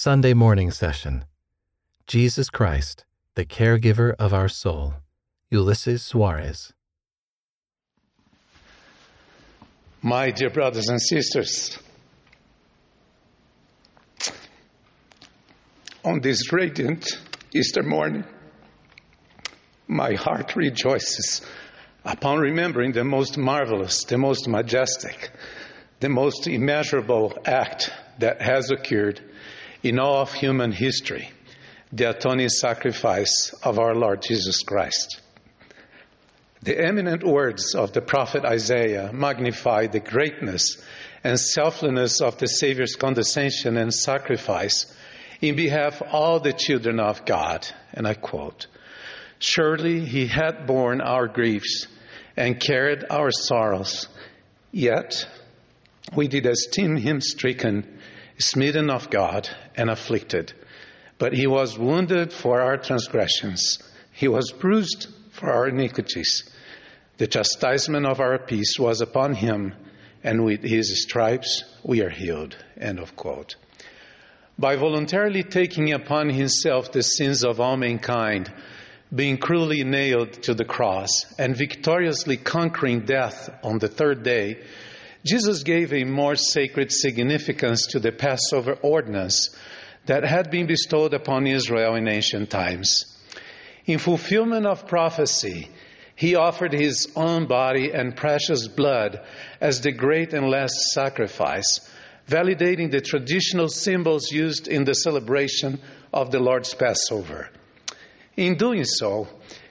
Sunday morning session. Jesus Christ, the caregiver of our soul. Ulisses Soares. My dear brothers and sisters, on this radiant Easter morning, my heart rejoices upon remembering the most marvelous, the most majestic, the most immeasurable act that has occurred in all of human history the atoning sacrifice of our Lord Jesus Christ. The eminent words of the prophet Isaiah magnify the greatness and selflessness of the Savior's condescension and sacrifice in behalf of all the children of God. And I quote, Surely he had borne our griefs and carried our sorrows, yet we did esteem him stricken, smitten of God, and afflicted. But he was wounded for our transgressions, he was bruised for our iniquities. The chastisement of our peace was upon him, and with his stripes we are healed. End of quote. By voluntarily taking upon himself the sins of all mankind, being cruelly nailed to the cross, and victoriously conquering death on the third day, Jesus gave a more sacred significance to the Passover ordinance that had been bestowed upon Israel in ancient times. In fulfillment of prophecy, he offered his own body and precious blood as the great and last sacrifice, validating the traditional symbols used in the celebration of the Lord's Passover. In doing so,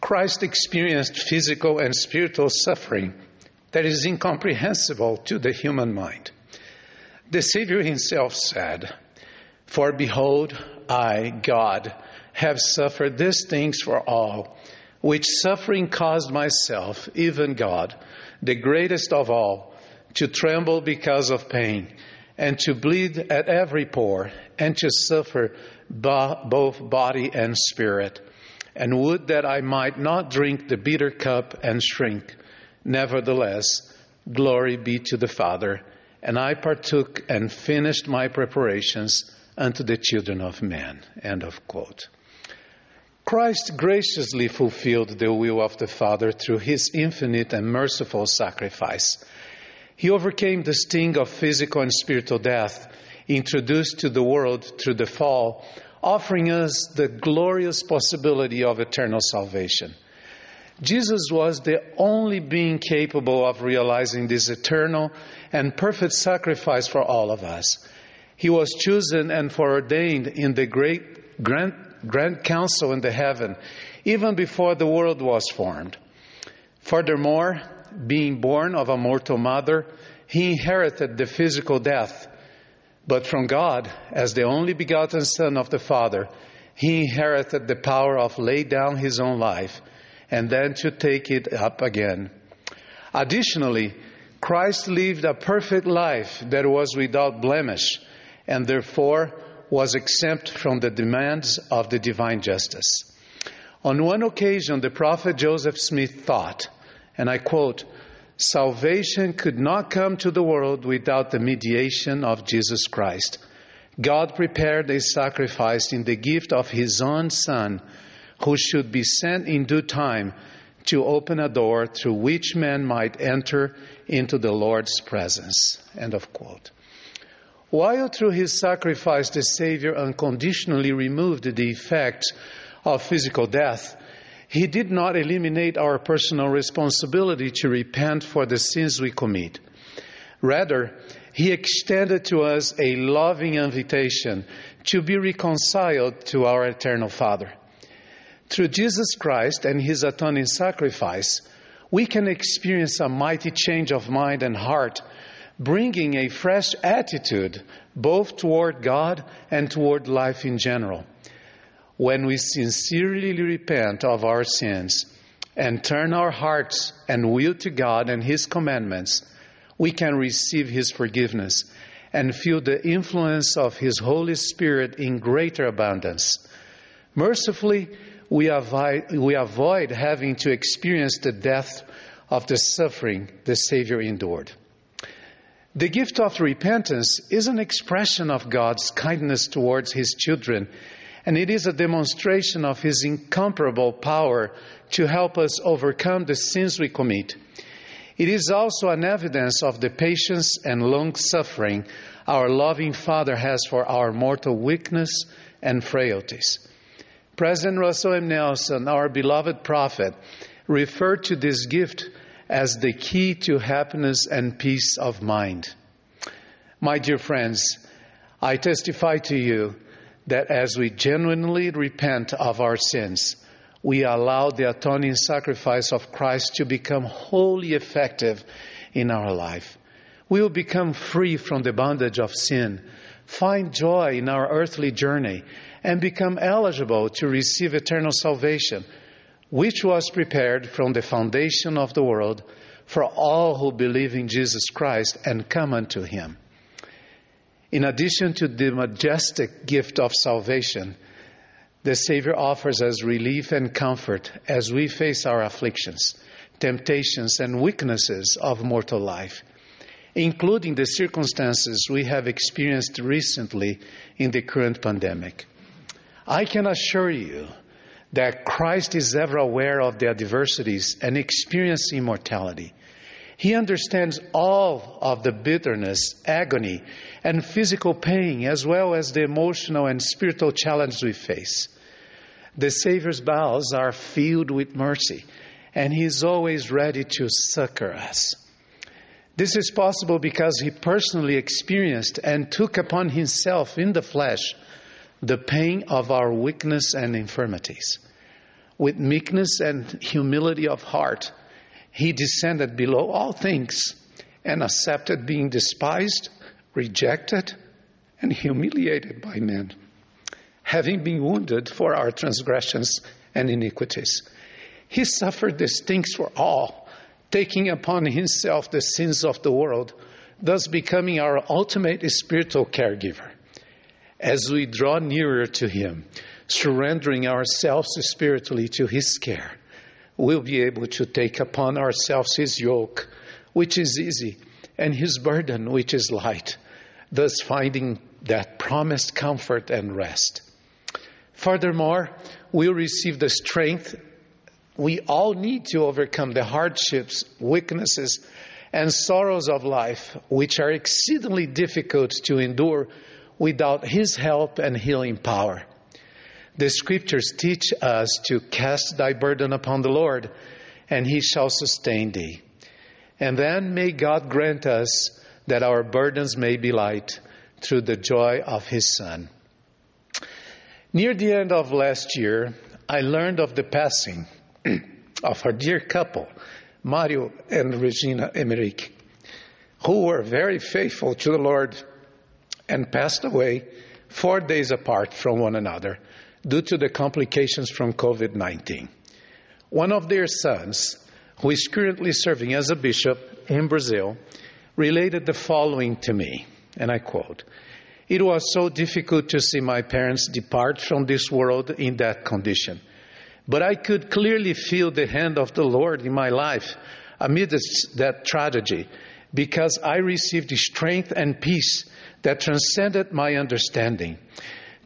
Christ experienced physical and spiritual suffering that is incomprehensible to the human mind. The Savior himself said, For behold, I, God, have suffered these things for all, which suffering caused myself, even God, the greatest of all, to tremble because of pain, and to bleed at every pore, and to suffer both body and spirit and would that I might not drink the bitter cup and shrink. Nevertheless, glory be to the Father. And I partook and finished my preparations unto the children of men. End of quote. Christ graciously fulfilled the will of the Father through his infinite and merciful sacrifice. He overcame the sting of physical and spiritual death introduced to the world through the fall offering us the glorious possibility of eternal salvation. Jesus was the only being capable of realizing this eternal and perfect sacrifice for all of us. He was chosen and foreordained in the great grand, grand council in the heaven, even before the world was formed. Furthermore, being born of a mortal mother, he inherited the physical death but from God, as the only begotten Son of the Father, he inherited the power of lay down his own life and then to take it up again. Additionally, Christ lived a perfect life that was without blemish and therefore was exempt from the demands of the divine justice. On one occasion, the prophet Joseph Smith thought, and I quote, Salvation could not come to the world without the mediation of Jesus Christ. God prepared a sacrifice in the gift of His own Son, who should be sent in due time to open a door through which men might enter into the Lord's presence. End of quote. While through his sacrifice the Savior unconditionally removed the effects of physical death, he did not eliminate our personal responsibility to repent for the sins we commit. Rather, He extended to us a loving invitation to be reconciled to our eternal Father. Through Jesus Christ and His atoning sacrifice, we can experience a mighty change of mind and heart, bringing a fresh attitude both toward God and toward life in general when we sincerely repent of our sins and turn our hearts and will to God and His commandments, we can receive His forgiveness and feel the influence of His Holy Spirit in greater abundance. Mercifully, we avoid, we avoid having to experience the death of the suffering the Savior endured. The gift of repentance is an expression of God's kindness towards His children, and it is a demonstration of His incomparable power to help us overcome the sins we commit. It is also an evidence of the patience and long suffering our loving Father has for our mortal weakness and frailties. President Russell M. Nelson, our beloved prophet, referred to this gift as the key to happiness and peace of mind. My dear friends, I testify to you that as we genuinely repent of our sins, we allow the atoning sacrifice of Christ to become wholly effective in our life. We will become free from the bondage of sin, find joy in our earthly journey, and become eligible to receive eternal salvation, which was prepared from the foundation of the world for all who believe in Jesus Christ and come unto him. In addition to the majestic gift of salvation, the Savior offers us relief and comfort as we face our afflictions, temptations, and weaknesses of mortal life, including the circumstances we have experienced recently in the current pandemic. I can assure you that Christ is ever aware of the adversities and experience immortality. He understands all of the bitterness, agony, and physical pain, as well as the emotional and spiritual challenges we face. The Savior's bowels are filled with mercy, and He is always ready to succor us. This is possible because He personally experienced and took upon Himself in the flesh the pain of our weakness and infirmities. With meekness and humility of heart, he descended below all things and accepted being despised, rejected, and humiliated by men, having been wounded for our transgressions and iniquities. He suffered these things for all, taking upon himself the sins of the world, thus becoming our ultimate spiritual caregiver. As we draw nearer to him, surrendering ourselves spiritually to his care, we'll be able to take upon ourselves his yoke, which is easy, and his burden, which is light, thus finding that promised comfort and rest. Furthermore, we'll receive the strength we all need to overcome the hardships, weaknesses, and sorrows of life, which are exceedingly difficult to endure without His help and healing power. The scriptures teach us to cast thy burden upon the Lord, and he shall sustain thee. And then may God grant us that our burdens may be light through the joy of his Son. Near the end of last year, I learned of the passing of our dear couple, Mario and Regina Emmerich, who were very faithful to the Lord and passed away four days apart from one another due to the complications from COVID 19. One of their sons, who is currently serving as a bishop in Brazil, related the following to me, and I quote It was so difficult to see my parents depart from this world in that condition, but I could clearly feel the hand of the Lord in my life amidst that tragedy because I received strength and peace that transcended my understanding.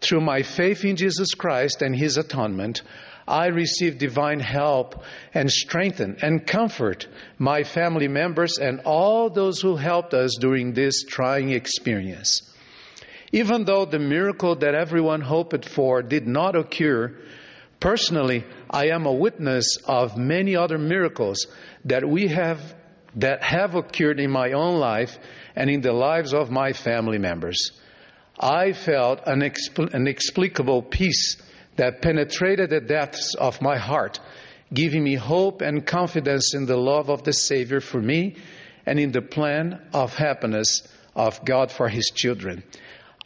Through my faith in Jesus Christ and His atonement, I received divine help and strengthen and comfort my family members and all those who helped us during this trying experience. Even though the miracle that everyone hoped for did not occur, personally, I am a witness of many other miracles that we have that have occurred in my own life and in the lives of my family members. I felt an inexplicable peace that penetrated the depths of my heart, giving me hope and confidence in the love of the Savior for me and in the plan of happiness of God for His children.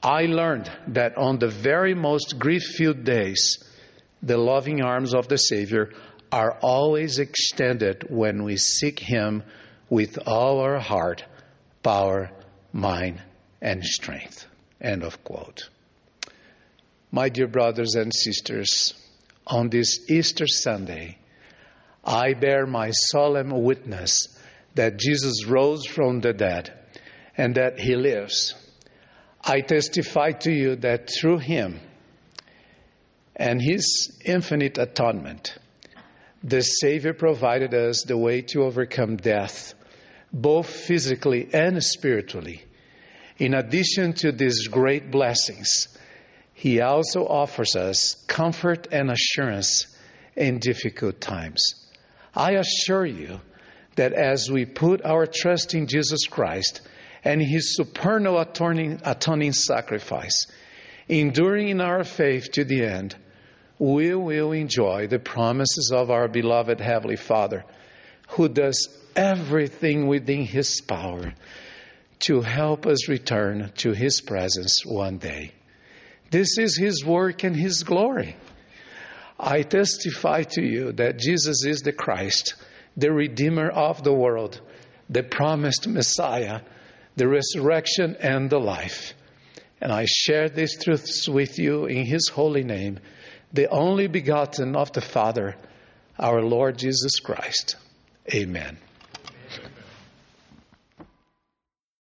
I learned that on the very most grief filled days, the loving arms of the Savior are always extended when we seek Him with all our heart, power, mind, and strength. End of quote. My dear brothers and sisters, on this Easter Sunday, I bear my solemn witness that Jesus rose from the dead and that He lives. I testify to you that through Him and His infinite atonement, the Savior provided us the way to overcome death, both physically and spiritually. In addition to these great blessings, He also offers us comfort and assurance in difficult times. I assure you that as we put our trust in Jesus Christ and His supernal atoning, atoning sacrifice, enduring in our faith to the end, we will enjoy the promises of our beloved Heavenly Father, who does everything within His power to help us return to His presence one day. This is His work and His glory. I testify to you that Jesus is the Christ, the Redeemer of the world, the promised Messiah, the resurrection and the life. And I share these truths with you in His holy name, the only begotten of the Father, our Lord Jesus Christ. Amen.